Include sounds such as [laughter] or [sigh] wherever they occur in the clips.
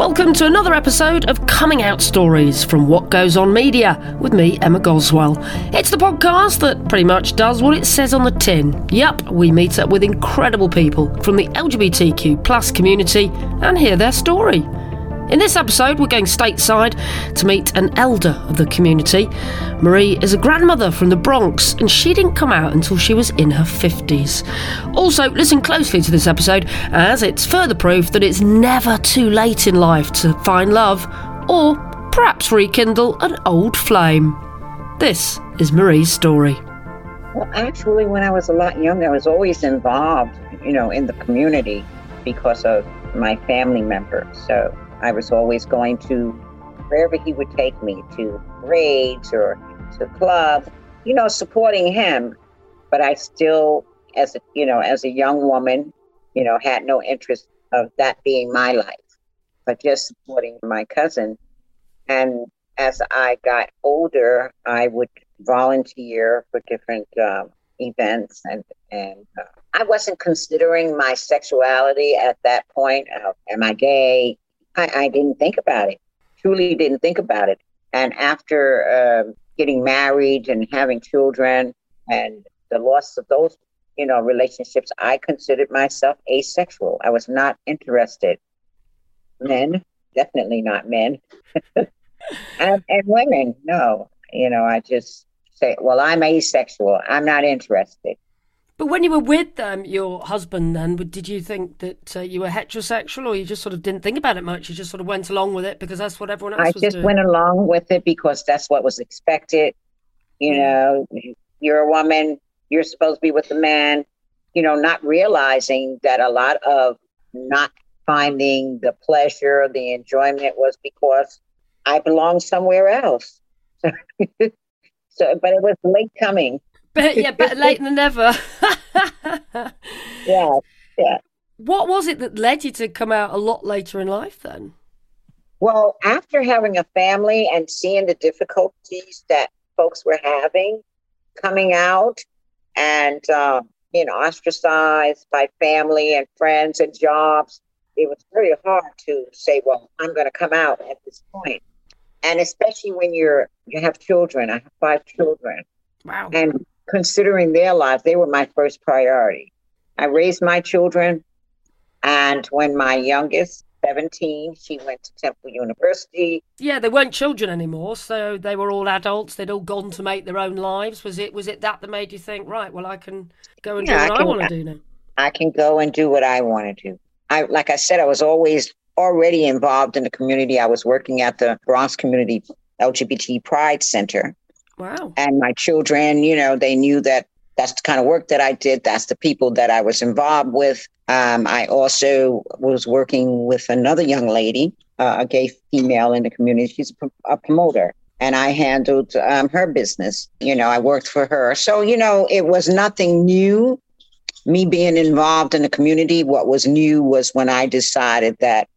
Welcome to another episode of Coming Out Stories from What Goes On Media with me, Emma Goswell. It's the podcast that pretty much does what it says on the tin. Yup, we meet up with incredible people from the LGBTQ plus community and hear their story. In this episode, we're going stateside to meet an elder of the community. Marie is a grandmother from the Bronx, and she didn't come out until she was in her 50s. Also, listen closely to this episode, as it's further proof that it's never too late in life to find love or perhaps rekindle an old flame. This is Marie's story. Well, actually, when I was a lot younger, I was always involved, you know, in the community because of my family members. So I was always going to wherever he would take me to parades or to club, you know, supporting him. But I still, as a, you know, as a young woman, you know, had no interest of that being my life, but just supporting my cousin. And as I got older, I would volunteer for different uh, events and and uh, I wasn't considering my sexuality at that point. Uh, am I gay? I, I didn't think about it. Truly didn't think about it. And after uh, getting married and having children and the loss of those, you know, relationships, I considered myself asexual. I was not interested. Men, definitely not men. [laughs] and, and women, no. You know, I just say, well, I'm asexual. I'm not interested. But when you were with um, your husband, then did you think that uh, you were heterosexual, or you just sort of didn't think about it much? You just sort of went along with it because that's what everyone else was. I just doing. went along with it because that's what was expected. You know, you're a woman, you're supposed to be with a man. You know, not realizing that a lot of not finding the pleasure, the enjoyment was because I belonged somewhere else. [laughs] so, but it was late coming. But yeah, better late than never. yeah, yeah. What was it that led you to come out a lot later in life then? Well, after having a family and seeing the difficulties that folks were having coming out and, uh, you know, ostracized by family and friends and jobs, it was very hard to say, well, I'm going to come out at this point. And especially when you're, you have children, I have five children. Wow. And considering their lives, they were my first priority. I raised my children, and when my youngest, 17, she went to Temple University. Yeah, they weren't children anymore, so they were all adults. They'd all gone to make their own lives. Was it was it that that made you think, right, well, I can go and Yeah, do what I, can- want to do now? I can go and do what I want to do. I, like I said, I was always already involved in the community. I was working at the Bronx Community LGBT Pride Center. Wow. and my children, you know, they knew that that's the kind of work that I did. That's the people that I was involved with. Um, I also was working with another young lady, uh, a gay female in the community. She's a, promoter, and I handled um, her business. You know, I worked for her. So, you know, it was nothing new. Me being involved in the community, what was new was when I decided that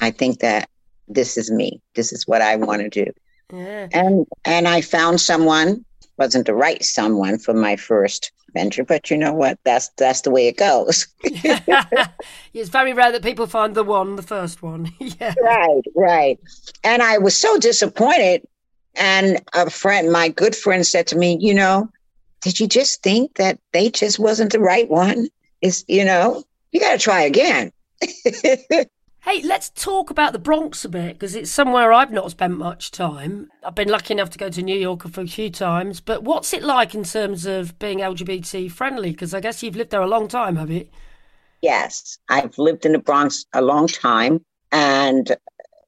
I think that this is me. This is what I want to do Yeah. and and I found someone wasn't the right someone for my first venture, but you know what? That's that's the way it goes. [laughs] [laughs] it's very rare that people find the one, the first one. [laughs] yeah. right, right. And I was so disappointed. And a friend, my good friend, said to me, "You know, did you just think that they just wasn't the right one? Is you know, you got to try again." Hey, let's talk about the Bronx a bit because it's somewhere I've not spent much time. I've been lucky enough to go to New York a few times, but what's it like in terms of being LGBT friendly? Because I guess you've lived there a long time, have you? Yes, I've lived in the Bronx a long time, and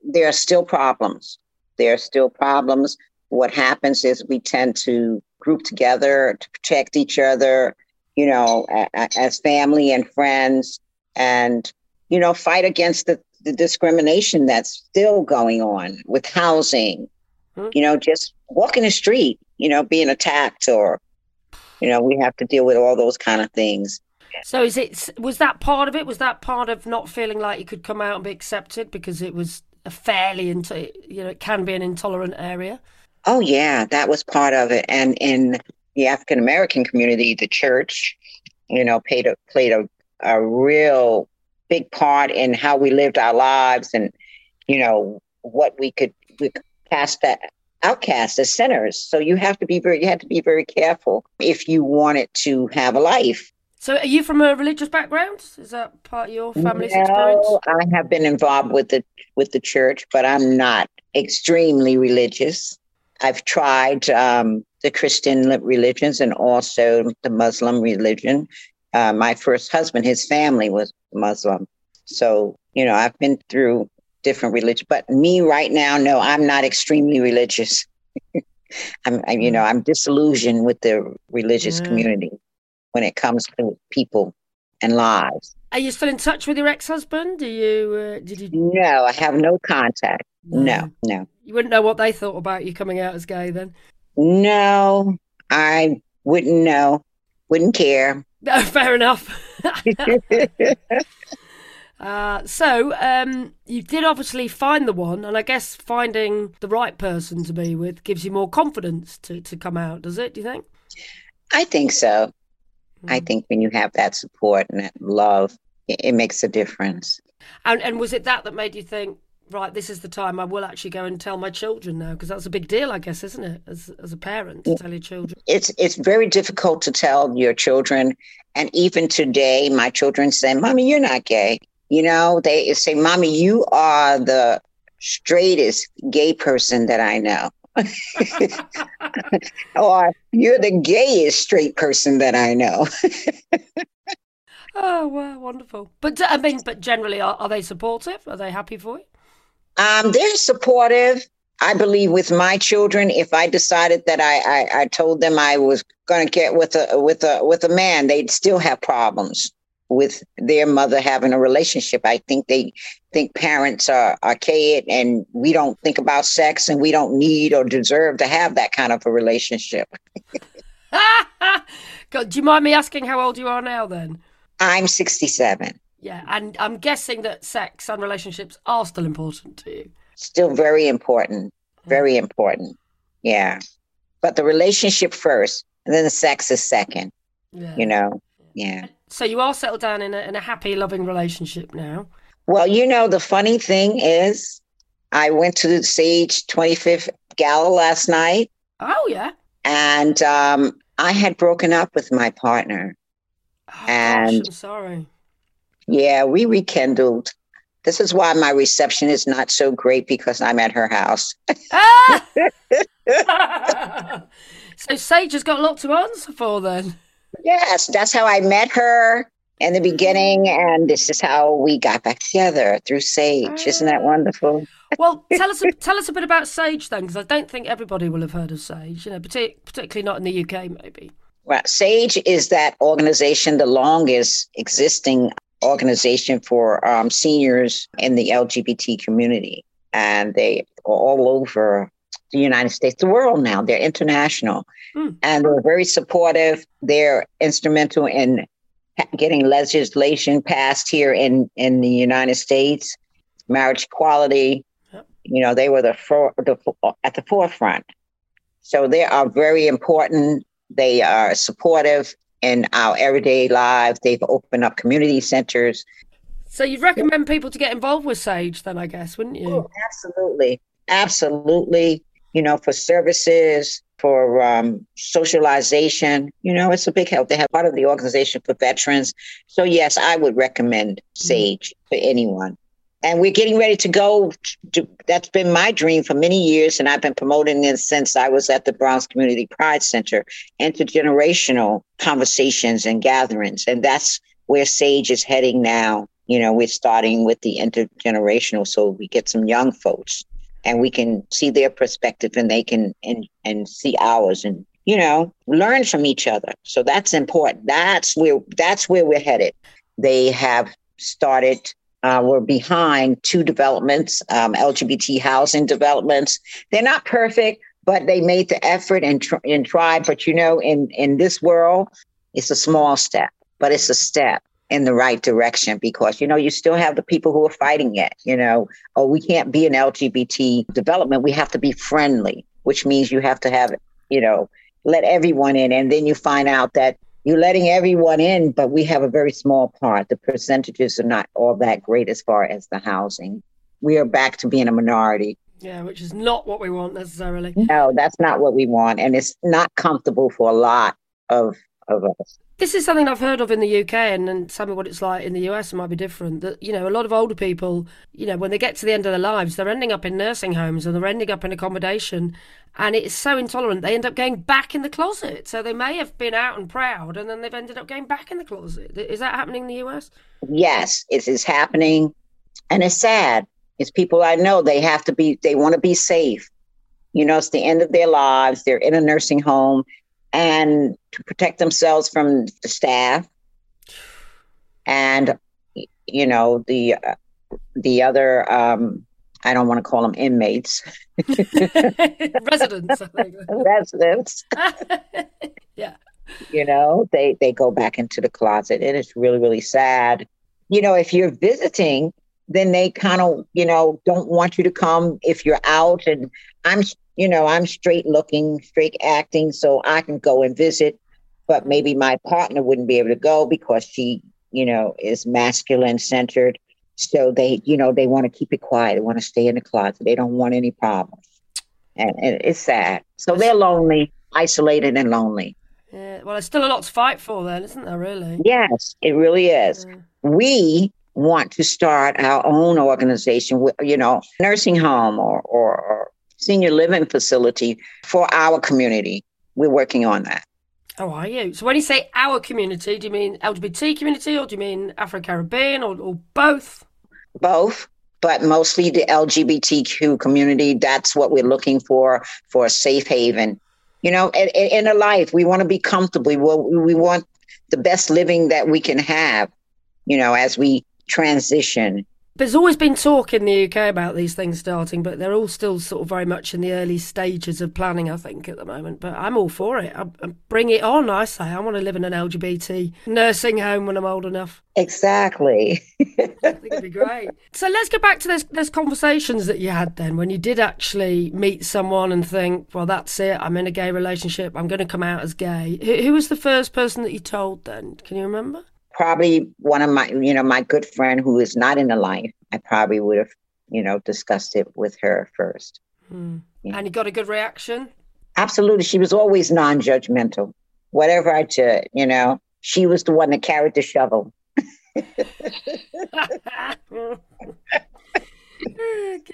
there are still problems. There are still problems. What happens is we tend to group together to protect each other, you know, as family and friends, and you know, fight against the, the discrimination that's still going on with housing. Hmm. You know, just walking the street, you know, being attacked, or you know, we have to deal with all those kind of things. So is it was that part of it? Was that part of not feeling like you could come out and be accepted because it was a fairly into you know it can be an intolerant area? Oh yeah, that was part of it. And in the African American community, the church, you know, played a played a, a real big part in how we lived our lives and you know, what we could, we could cast that outcast as sinners. So you have to be very, you have to be very careful if you wanted to have a life. So, are you from a religious background? Is that part of your family's no, experience? I have been involved with the with the church, but I'm not extremely religious. I've tried um, the Christian religions and also the Muslim religion. Uh, my first husband, his family was Muslim, so you know I've been through different religions. But me right now, no, I'm not extremely religious. [laughs] I'm, I, you know, I'm disillusioned with the religious yeah. community when it comes to people and lives. Are you still in touch with your ex-husband? Do you? Uh, did you? No, I have no contact. No, no. You wouldn't know what they thought about you coming out as gay then. No, I wouldn't know. Wouldn't care. [laughs] Fair enough. [laughs] uh, so um, you did obviously find the one, and I guess finding the right person to be with gives you more confidence to, to come out, does it? Do you think? I think so. Mm. I think when you have that support and that love, it, it makes a difference. And, and was it that that made you think, right, this is the time I will actually go and tell my children now? Because that's a big deal, I guess, isn't it, as, as a parent to tell your children? It's, it's very difficult to tell your children. And even today, my children say, Mommy, you're not gay. You know, they say, Mommy, you are the straightest gay person that I know. [laughs] or you're the gayest straight person that I know. [laughs] oh wow, wonderful! But I mean, but generally, are, are they supportive? Are they happy for you? Um, they're supportive. I believe with my children, if I decided that I, I, I told them I was going to get with a with a with a man, they'd still have problems with their mother having a relationship. I think they think parents are archaic and we don't think about sex and we don't need or deserve to have that kind of a relationship. [laughs] [laughs] God, do you mind me asking how old you are now then? I'm 67. Yeah, and I'm guessing that sex and relationships are still important to you. Still very important. Very important. Yeah. But the relationship first, and then the sex is second. Yeah. You know? Yeah. So you are settled down in a, in a happy, loving relationship now. Well, you know, the funny thing is, I went to the Sage 25th Gala last night. Oh, yeah. And um, I had broken up with my partner. Oh, and gosh, I'm sorry. Yeah, we rekindled. This is why my reception is not so great because I'm at her house. ah! [laughs] [laughs] so Sage has got a lot to answer for then. Yes, that's how I met her in the beginning, and this is how we got back together through Sage. Isn't that wonderful? [laughs] well, tell us a, tell us a bit about Sage then, because I don't think everybody will have heard of Sage. You know, partic- particularly not in the UK, maybe. Well, Sage is that organization, the longest existing organization for um, seniors in the LGBT community, and they are all over the United States, the world now. They're international mm. and they're very supportive. They're instrumental in getting legislation passed here in, in the United States, marriage equality. Yep. You know, they were the, for, the at the forefront. So they are very important. They are supportive in our everyday lives. They've opened up community centers. So you'd recommend people to get involved with Sage, then I guess, wouldn't you? Oh, absolutely, absolutely you know, for services, for um, socialization. You know, it's a big help. They have part of the organization for veterans. So, yes, I would recommend SAGE for anyone. And we're getting ready to go. To, that's been my dream for many years, and I've been promoting this since I was at the Bronx Community Pride Center. Intergenerational conversations and gatherings, and that's where Sage is heading now. You know, we're starting with the intergenerational, so we get some young folks and we can see their perspective and they can and and see ours and you know learn from each other so that's important that's where that's where we're headed they have started uh, we're behind two developments um, lgbt housing developments. They're not perfect but they made the effort and, tr- and tried but you know in in this world it's a small step but it's a step in the right direction because you know you still have the people who are fighting it you know. Oh we can't be an lgbt development. We have to be friendly which means you have to have you know let everyone in and then you find out that you're letting everyone in but we have a very small part the percentages are not all that great as far as the housing we are back to being a minority. Yeah, which is not what we want necessarily. No, that's not what we want. And it's not comfortable for a lot of, of us. This is something I've heard of in the UK, and, and some of what it's like in the US It might be different. That, you know, a lot of older people, you know, when they get to the end of their lives, they're ending up in nursing homes and they're ending up in accommodation. And it's so intolerant, they end up going back in the closet. So they may have been out and proud, and then they've ended up going back in the closet. Is that happening in the US? Yes, it is happening. And it's sad. It's people I know, they have to be, they want to be safe. You know, it's the end of their lives. They're in a nursing home and to protect themselves from the staff and you know the uh, the other um I don't want to call them inmates. [laughs] Residents. [laughs] Residents. [laughs] yeah. You know, they they go back into the closet and it's really really sad. You know, if you're visiting, then they kind of, you know, don't want you to come if you're out and I'm you know, I'm straight looking, straight acting, so I can go and visit, but maybe my partner wouldn't be able to go because she, you know, is masculine centered. So they, you know, they want to keep it quiet. They want to stay in the closet. They don't want any problems. And, and it's sad. So they're lonely, isolated and lonely. Yeah, well, there's still a lot to fight for then, isn't there, really? Yes, it really is. Yeah. We want to start our own organization, you know, nursing home or, or, or senior living facility for our community. We're working on that. Oh, are you? So when you say our community, do you mean LGBT community or do you mean Afro Caribbean or, or both? Both, but mostly the LGBTQ community. That's what we're looking for for a safe haven. You know, in, in a life, we want to be comfortable. We, we want the best living that we can have, you know, as we transition there's always been talk in the UK about these things starting, but they're all still sort of very much in the early stages of planning, I think, at the moment. But I'm all for it. I, I bring it on, I say. I want to live in an LGBT nursing home when I'm old enough. Exactly. I think it'd be great. So let's go back to those, those conversations that you had then when you did actually meet someone and think, well, that's it. I'm in a gay relationship. I'm going to come out as gay. Who, who was the first person that you told then? Can you remember? Probably one of my, you know, my good friend who is not in the life, I probably would have, you know, discussed it with her first. Hmm. Yeah. And you got a good reaction? Absolutely. She was always non judgmental. Whatever I did, you know, she was the one that carried the shovel. [laughs] [laughs]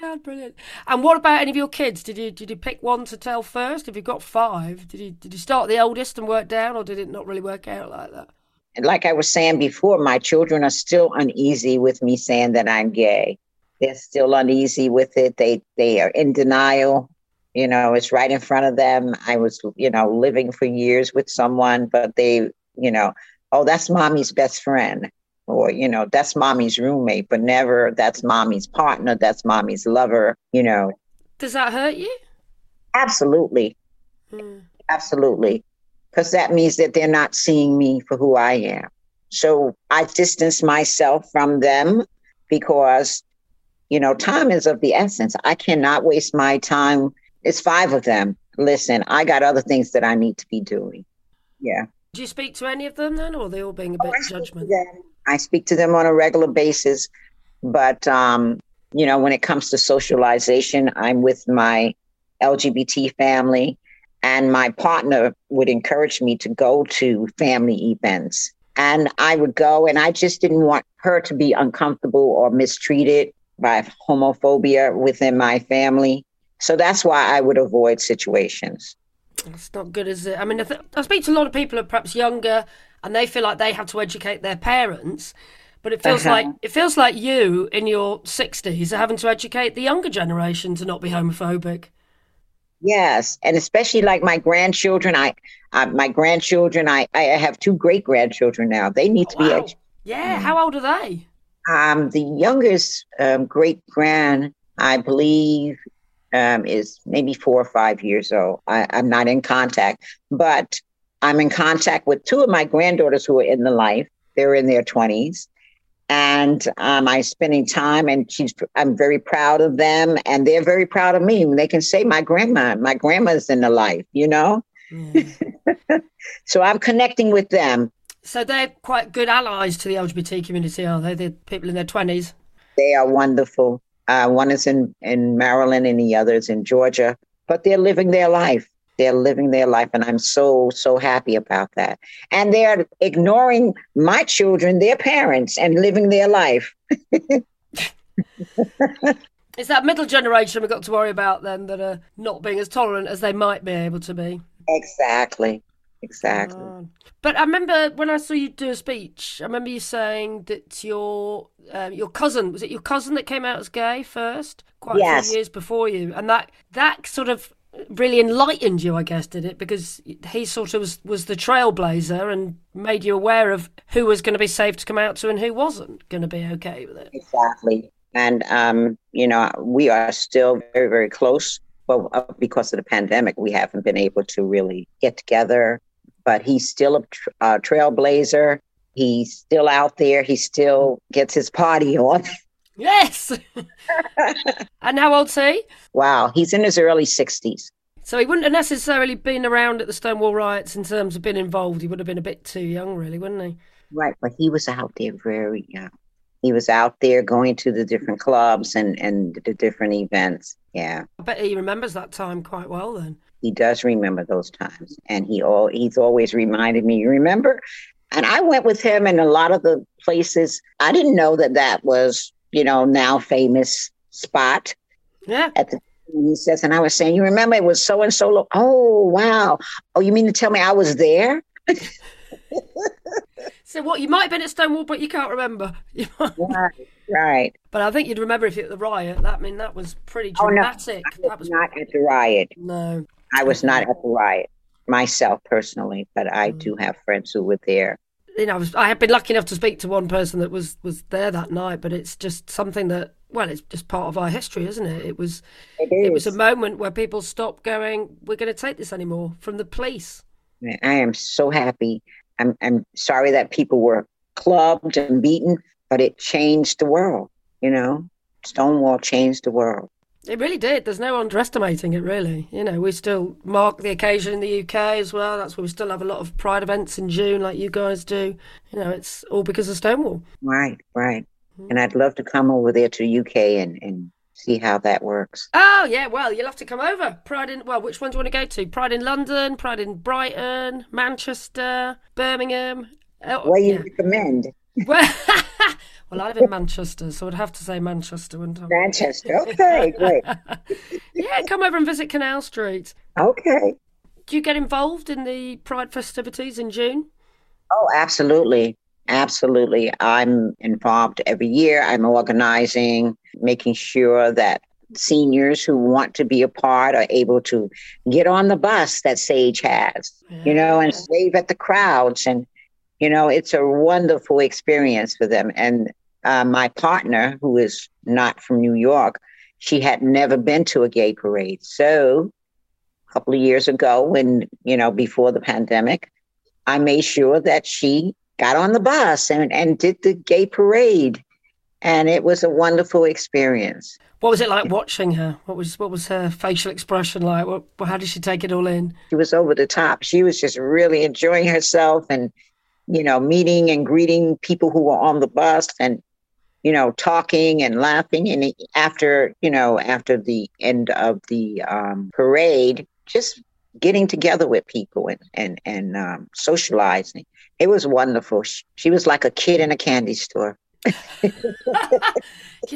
God, brilliant! And what about any of your kids? Did you did you pick one to tell first? If you've got five, did you did you start the oldest and work down, or did it not really work out like that? Like I was saying before, my children are still uneasy with me saying that I'm gay. They're still uneasy with it. They they are in denial. You know, it's right in front of them. I was, you know, living for years with someone, but they, you know, oh, that's mommy's best friend. Or, you know, that's mommy's roommate, but never that's mommy's partner, that's mommy's lover, you know. Does that hurt you? Absolutely. Mm. Absolutely because that means that they're not seeing me for who I am. So I distance myself from them because, you know, time is of the essence. I cannot waste my time. It's five of them. Listen, I got other things that I need to be doing. Yeah. Do you speak to any of them then, or are they all being a bit oh, judgment? I speak to them on a regular basis, but um, you know, when it comes to socialization, I'm with my LGBT family and my partner would encourage me to go to family events. And I would go, and I just didn't want her to be uncomfortable or mistreated by homophobia within my family. So that's why I would avoid situations. It's not good, is it? I mean, I, th- I speak to a lot of people who are perhaps younger, and they feel like they have to educate their parents. But it feels uh-huh. like it feels like you in your sixties are having to educate the younger generation to not be homophobic. Yes, and especially like my grandchildren. I, uh, my grandchildren. I, I have two great grandchildren now. They need oh, to be. Wow. yeah, how old are they? Um, the youngest um, great grand, I believe, um, is maybe four or five years old. I, I'm not in contact, but I'm in contact with two of my granddaughters who are in the life. They're in their twenties, and um, I'm spending time, and she's. I'm very proud of them, and they're very proud of me. They can say, "My grandma, my grandma's in the life," you know. [laughs] so I'm connecting with them. So they're quite good allies to the LGBT community, are they? The people in their twenties. They are wonderful. Uh, one is in, in Maryland and the other is in Georgia, but they're living their life. They're living their life. And I'm so, so happy about that. And they're ignoring my children, their parents, and living their life. [laughs] it's that middle generation we've got to worry about then that are not being as tolerant as they might be able to be. Exactly. Exactly. Uh, but I remember when I saw you do a speech, I remember you saying that your uh, your cousin was it your cousin that came out as gay first, quite yes. a few years before you, and that that sort of really enlightened you, I guess, did it? Because he sort of was, was the trailblazer and made you aware of who was going to be safe to come out to and who wasn't going to be okay with it. Exactly. And, um, you know, we are still very, very close. Well, uh, because of the pandemic, we haven't been able to really get together. But he's still a, tra- a trailblazer. He's still out there. He still gets his party on. [laughs] Yes. [laughs] and how old's he? Wow, he's in his early 60s. So he wouldn't have necessarily been around at the Stonewall riots in terms of being involved. He would have been a bit too young, really, wouldn't he? Right, but he was out there very young. He was out there going to the different clubs and, and the different events. Yeah. I bet he remembers that time quite well then. He does remember those times. And he all he's always reminded me, you remember? And I went with him in a lot of the places. I didn't know that that was you know, now famous spot. Yeah. At the he says, and I was saying, you remember it was so and so. Low. Oh wow! Oh, you mean to tell me I was there? [laughs] so what? You might have been at Stonewall, but you can't remember. [laughs] right, right. But I think you'd remember if it at the riot. That I mean, that was pretty dramatic. Oh, no, I was, was not at the riot. No, I was not at the riot myself personally, but I mm. do have friends who were there you know, I, was, I have been lucky enough to speak to one person that was was there that night, but it's just something that well, it's just part of our history, isn't it? It was it, it was a moment where people stopped going, "We're going to take this anymore" from the police. I am so happy. I'm I'm sorry that people were clubbed and beaten, but it changed the world. You know, Stonewall changed the world. It really did. There's no underestimating it, really. You know, we still mark the occasion in the UK as well. That's where we still have a lot of pride events in June, like you guys do. You know, it's all because of Stonewall. Right, right. Mm. And I'd love to come over there to the UK and, and see how that works. Oh, yeah. Well, you'll have to come over. Pride in, well, which one do you want to go to? Pride in London, Pride in Brighton, Manchester, Birmingham. Oh, what do you yeah. recommend? Well, [laughs] well, I live in Manchester, so I'd have to say Manchester, wouldn't I? Manchester, okay, great. [laughs] yeah, come over and visit Canal Street. Okay. Do you get involved in the Pride festivities in June? Oh, absolutely. Absolutely. I'm involved every year. I'm organizing, making sure that seniors who want to be a part are able to get on the bus that Sage has, yeah. you know, and wave at the crowds and you know, it's a wonderful experience for them. And uh, my partner, who is not from New York, she had never been to a gay parade. So a couple of years ago, when, you know, before the pandemic, I made sure that she got on the bus and, and did the gay parade. And it was a wonderful experience. What was it like watching her? What was what was her facial expression like? What, how did she take it all in? She was over the top. She was just really enjoying herself and you know, meeting and greeting people who were on the bus and, you know, talking and laughing. And after, you know, after the end of the um, parade, just getting together with people and, and, and um, socializing. It was wonderful. She, she was like a kid in a candy store. [laughs] you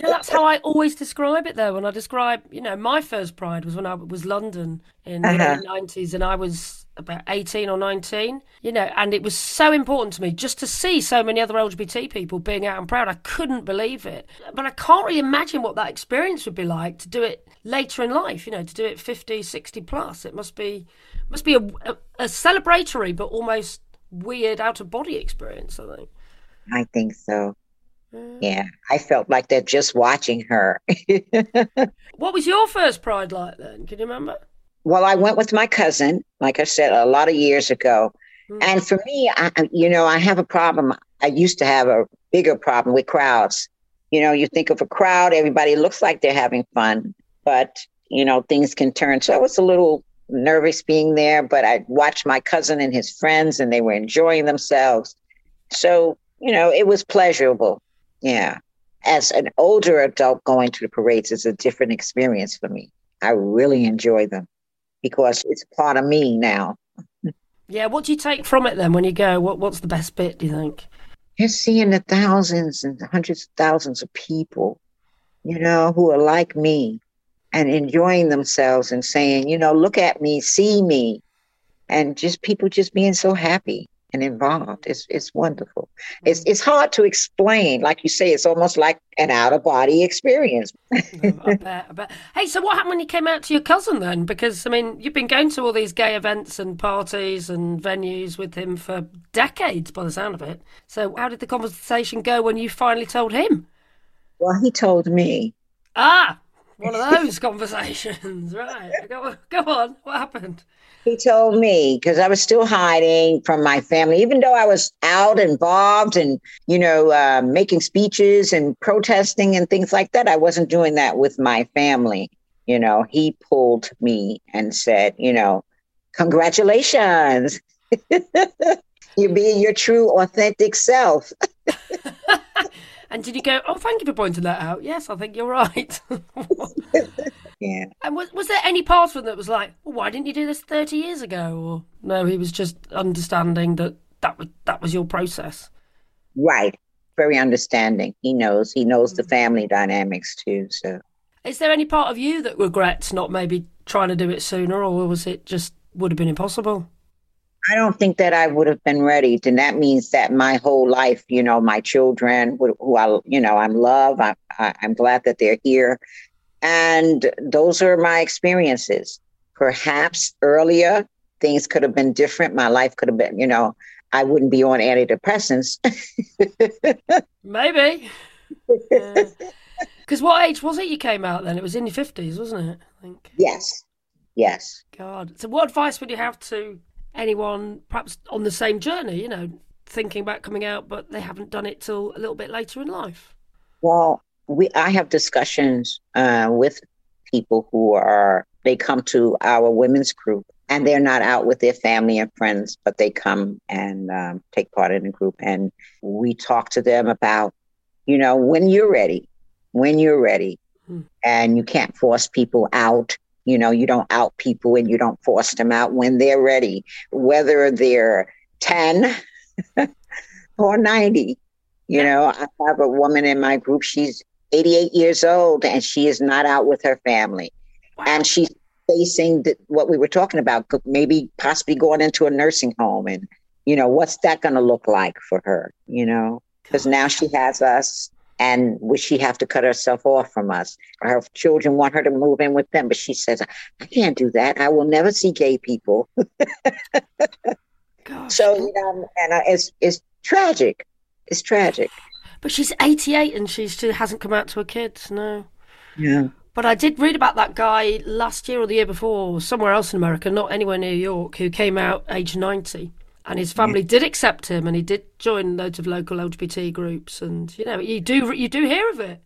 know, that's how I always describe it, though. When I describe, you know, my first Pride was when I was London in uh-huh. the 90s, and I was about 18 or 19, you know, and it was so important to me just to see so many other LGBT people being out and proud. I couldn't believe it. But I can't really imagine what that experience would be like to do it later in life, you know, to do it 50, 60 plus. It must be, must be a, a, a celebratory, but almost weird out of body experience, I think. I think so. Yeah, I felt like that just watching her. [laughs] what was your first Pride like then? Can you remember? Well, I went with my cousin, like I said, a lot of years ago. Mm-hmm. And for me, I, you know, I have a problem. I used to have a bigger problem with crowds. You know, you think of a crowd, everybody looks like they're having fun, but, you know, things can turn. So I was a little nervous being there, but I watched my cousin and his friends and they were enjoying themselves. So, you know, it was pleasurable. Yeah. as an older adult, going to the parades is a different experience for me. I really enjoy them because it's part of me now. Yeah, what do you take from it then when you go? What What's the best bit, do you think? Just seeing the thousands and hundreds of thousands of people, you know, who are like me and enjoying themselves and saying, you know, look at me, see me, and just people just being so happy and involved. It's it's wonderful. It's it's hard to explain. Like you say, it's almost like an out of body experience. [laughs] I bet, I bet. Hey, so what happened when you came out to your cousin then? Because I mean, you've been going to all these gay events and parties and venues with him for decades, by the sound of it. So how did the conversation go when you finally told him? Well, he told me. Ah, one of those conversations, [laughs] right? Go, go on. What happened? He told me because I was still hiding from my family, even though I was out involved and, you know, uh, making speeches and protesting and things like that. I wasn't doing that with my family. You know, he pulled me and said, you know, congratulations. [laughs] You're being your true, authentic self. [laughs] and did you go, oh, thank you for pointing that out? Yes, I think you're right. [laughs] Yeah. [laughs] And was, was there any part of him that was like, well, why didn't you do this 30 years ago? Or no, he was just understanding that that was, that was your process. Right. Very understanding. He knows. He knows the hmm. family dynamics too. So, is there any part of you that regrets not maybe trying to do it sooner, or was it just would have been impossible? I don't think that I would have been ready. And that means that my whole life, you know, my children, who I, you know, I'm love, I, I, I'm glad that they're here. And those are my experiences. Perhaps earlier things could have been different. My life could have been, you know, I wouldn't be on antidepressants. [laughs] Maybe. Because what age was it you came out then? It was in your 50s, wasn't it? I think. Yes. Yes. God. So, what advice would you have to anyone perhaps on the same journey, you know, thinking about coming out, but they haven't done it till a little bit later in life? Well, we I have discussions uh, with people who are they come to our women's group and they're not out with their family and friends, but they come and um, take part in the group, and we talk to them about, you know, when you're ready, when you're ready, mm. and you can't force people out. You know, you don't out people and you don't force them out when they're ready, whether they're 10 [laughs] or 90. You know, I have a woman in my group, she's 88 years old and she is not out with her family. Wow. And she's facing the, what we were talking about, maybe possibly going into a nursing home. And, you know, what's that going to look like for her, you know? Because now she has us and would she have to cut herself off from us? Her children want her to move in with them, but she says, I can't do that. I will never see gay people. [laughs] so, you know, and uh, it's, it's tragic. It's tragic. But she's 88 and she still hasn't come out to her kids, no. Yeah. But I did read about that guy last year or the year before, somewhere else in America, not anywhere near York, who came out age 90. And his family did accept him and he did join loads of local LGBT groups. And, you know, you do, you do hear of it.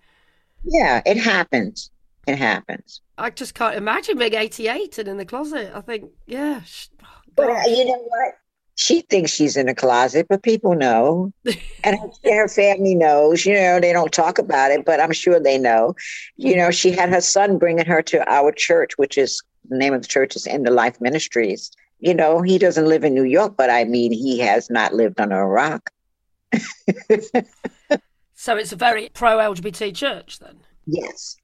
Yeah, it happens. It happens. I just can't imagine being 88 and in the closet. I think, yeah. Oh, but uh, you know what? she thinks she's in a closet, but people know. [laughs] and her family knows, you know, they don't talk about it, but I'm sure they know. You know, she had her son bringing her to our church, which is the name of the church is End of Life Ministries. You know, he doesn't live in New York, but I mean, he has not lived under a rock. [laughs] so it's a very pro LGBT church then? Yes.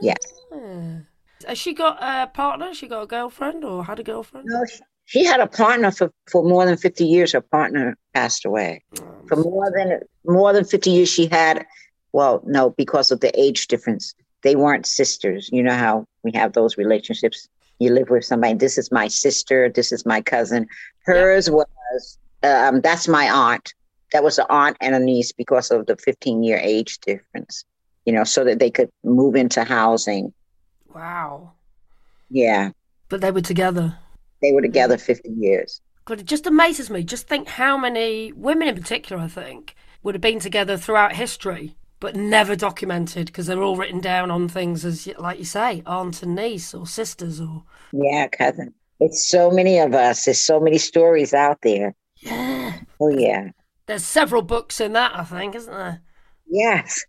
Yes. Hmm. Has she got a partner? Has she got a girlfriend or had a girlfriend? No, she, she had a partner for, for more than 50 years. Her partner passed away. Oh, for more than more than 50 years, she had, well, no, because of the age difference. They weren't sisters. You know how we have those relationships. You live with somebody, this is my sister, this is my cousin. Hers yeah. was, um, that's my aunt. That was an aunt and a niece because of the 15 year age difference, you know, so that they could move into housing. Wow. Yeah. But they were together. They were together 50 years. God, it just amazes me. Just think how many women in particular, I think, would have been together throughout history, but never documented because they're all written down on things as, like you say, aunt and niece or sisters or. Yeah, cousin. It's so many of us. There's so many stories out there. Yeah. Oh, yeah. There's several books in that, I think, isn't there? Yes.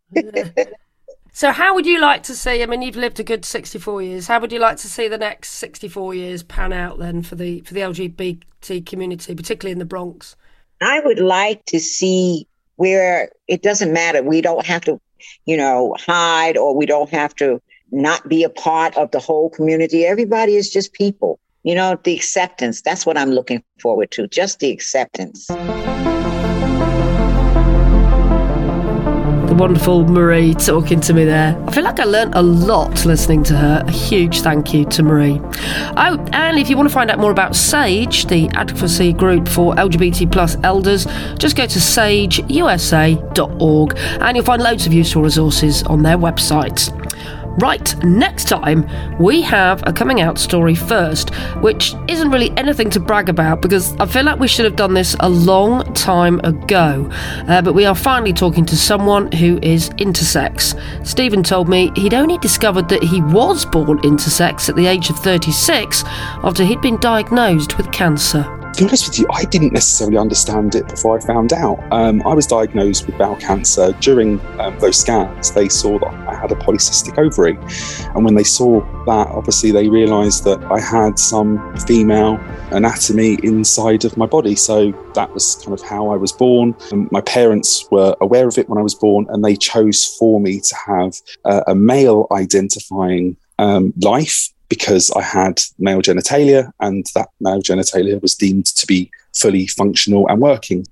so, how would you like to see? I mean, you've lived a good sixty-four years. How would you like to see the next sixty-four years pan out then for the for the LGBT community, particularly in the Bronx? I would like to see where it doesn't matter. We don't have to, you know, hide or we don't have to not be a part of the whole community. Everybody is just people. You know, the acceptance. That's what I'm looking forward to. Just the acceptance. The wonderful Marie talking to me there. I feel like I learnt a lot listening to her. A huge thank you to Marie. Oh, and if you want to find out more about SAGE, the advocacy group for LGBT plus elders, just go to sageusa.org and you'll find loads of useful resources on their website. Right, next time we have a coming out story first, which isn't really anything to brag about because I feel like we should have done this a long time ago. Uh, but we are finally talking to someone who is intersex. Stephen told me he'd only discovered that he was born intersex at the age of 36 after he'd been diagnosed with cancer be honest with you, I didn't necessarily understand it before I found out. Um, I was diagnosed with bowel cancer. During um, those scans, they saw that I had a polycystic ovary. And when they saw that, obviously, they realised that I had some female anatomy inside of my body. So that was kind of how I was born. And my parents were aware of it when I was born, and they chose for me to have uh, a male identifying um, life because I had male genitalia and that male genitalia was deemed to be fully functional and working.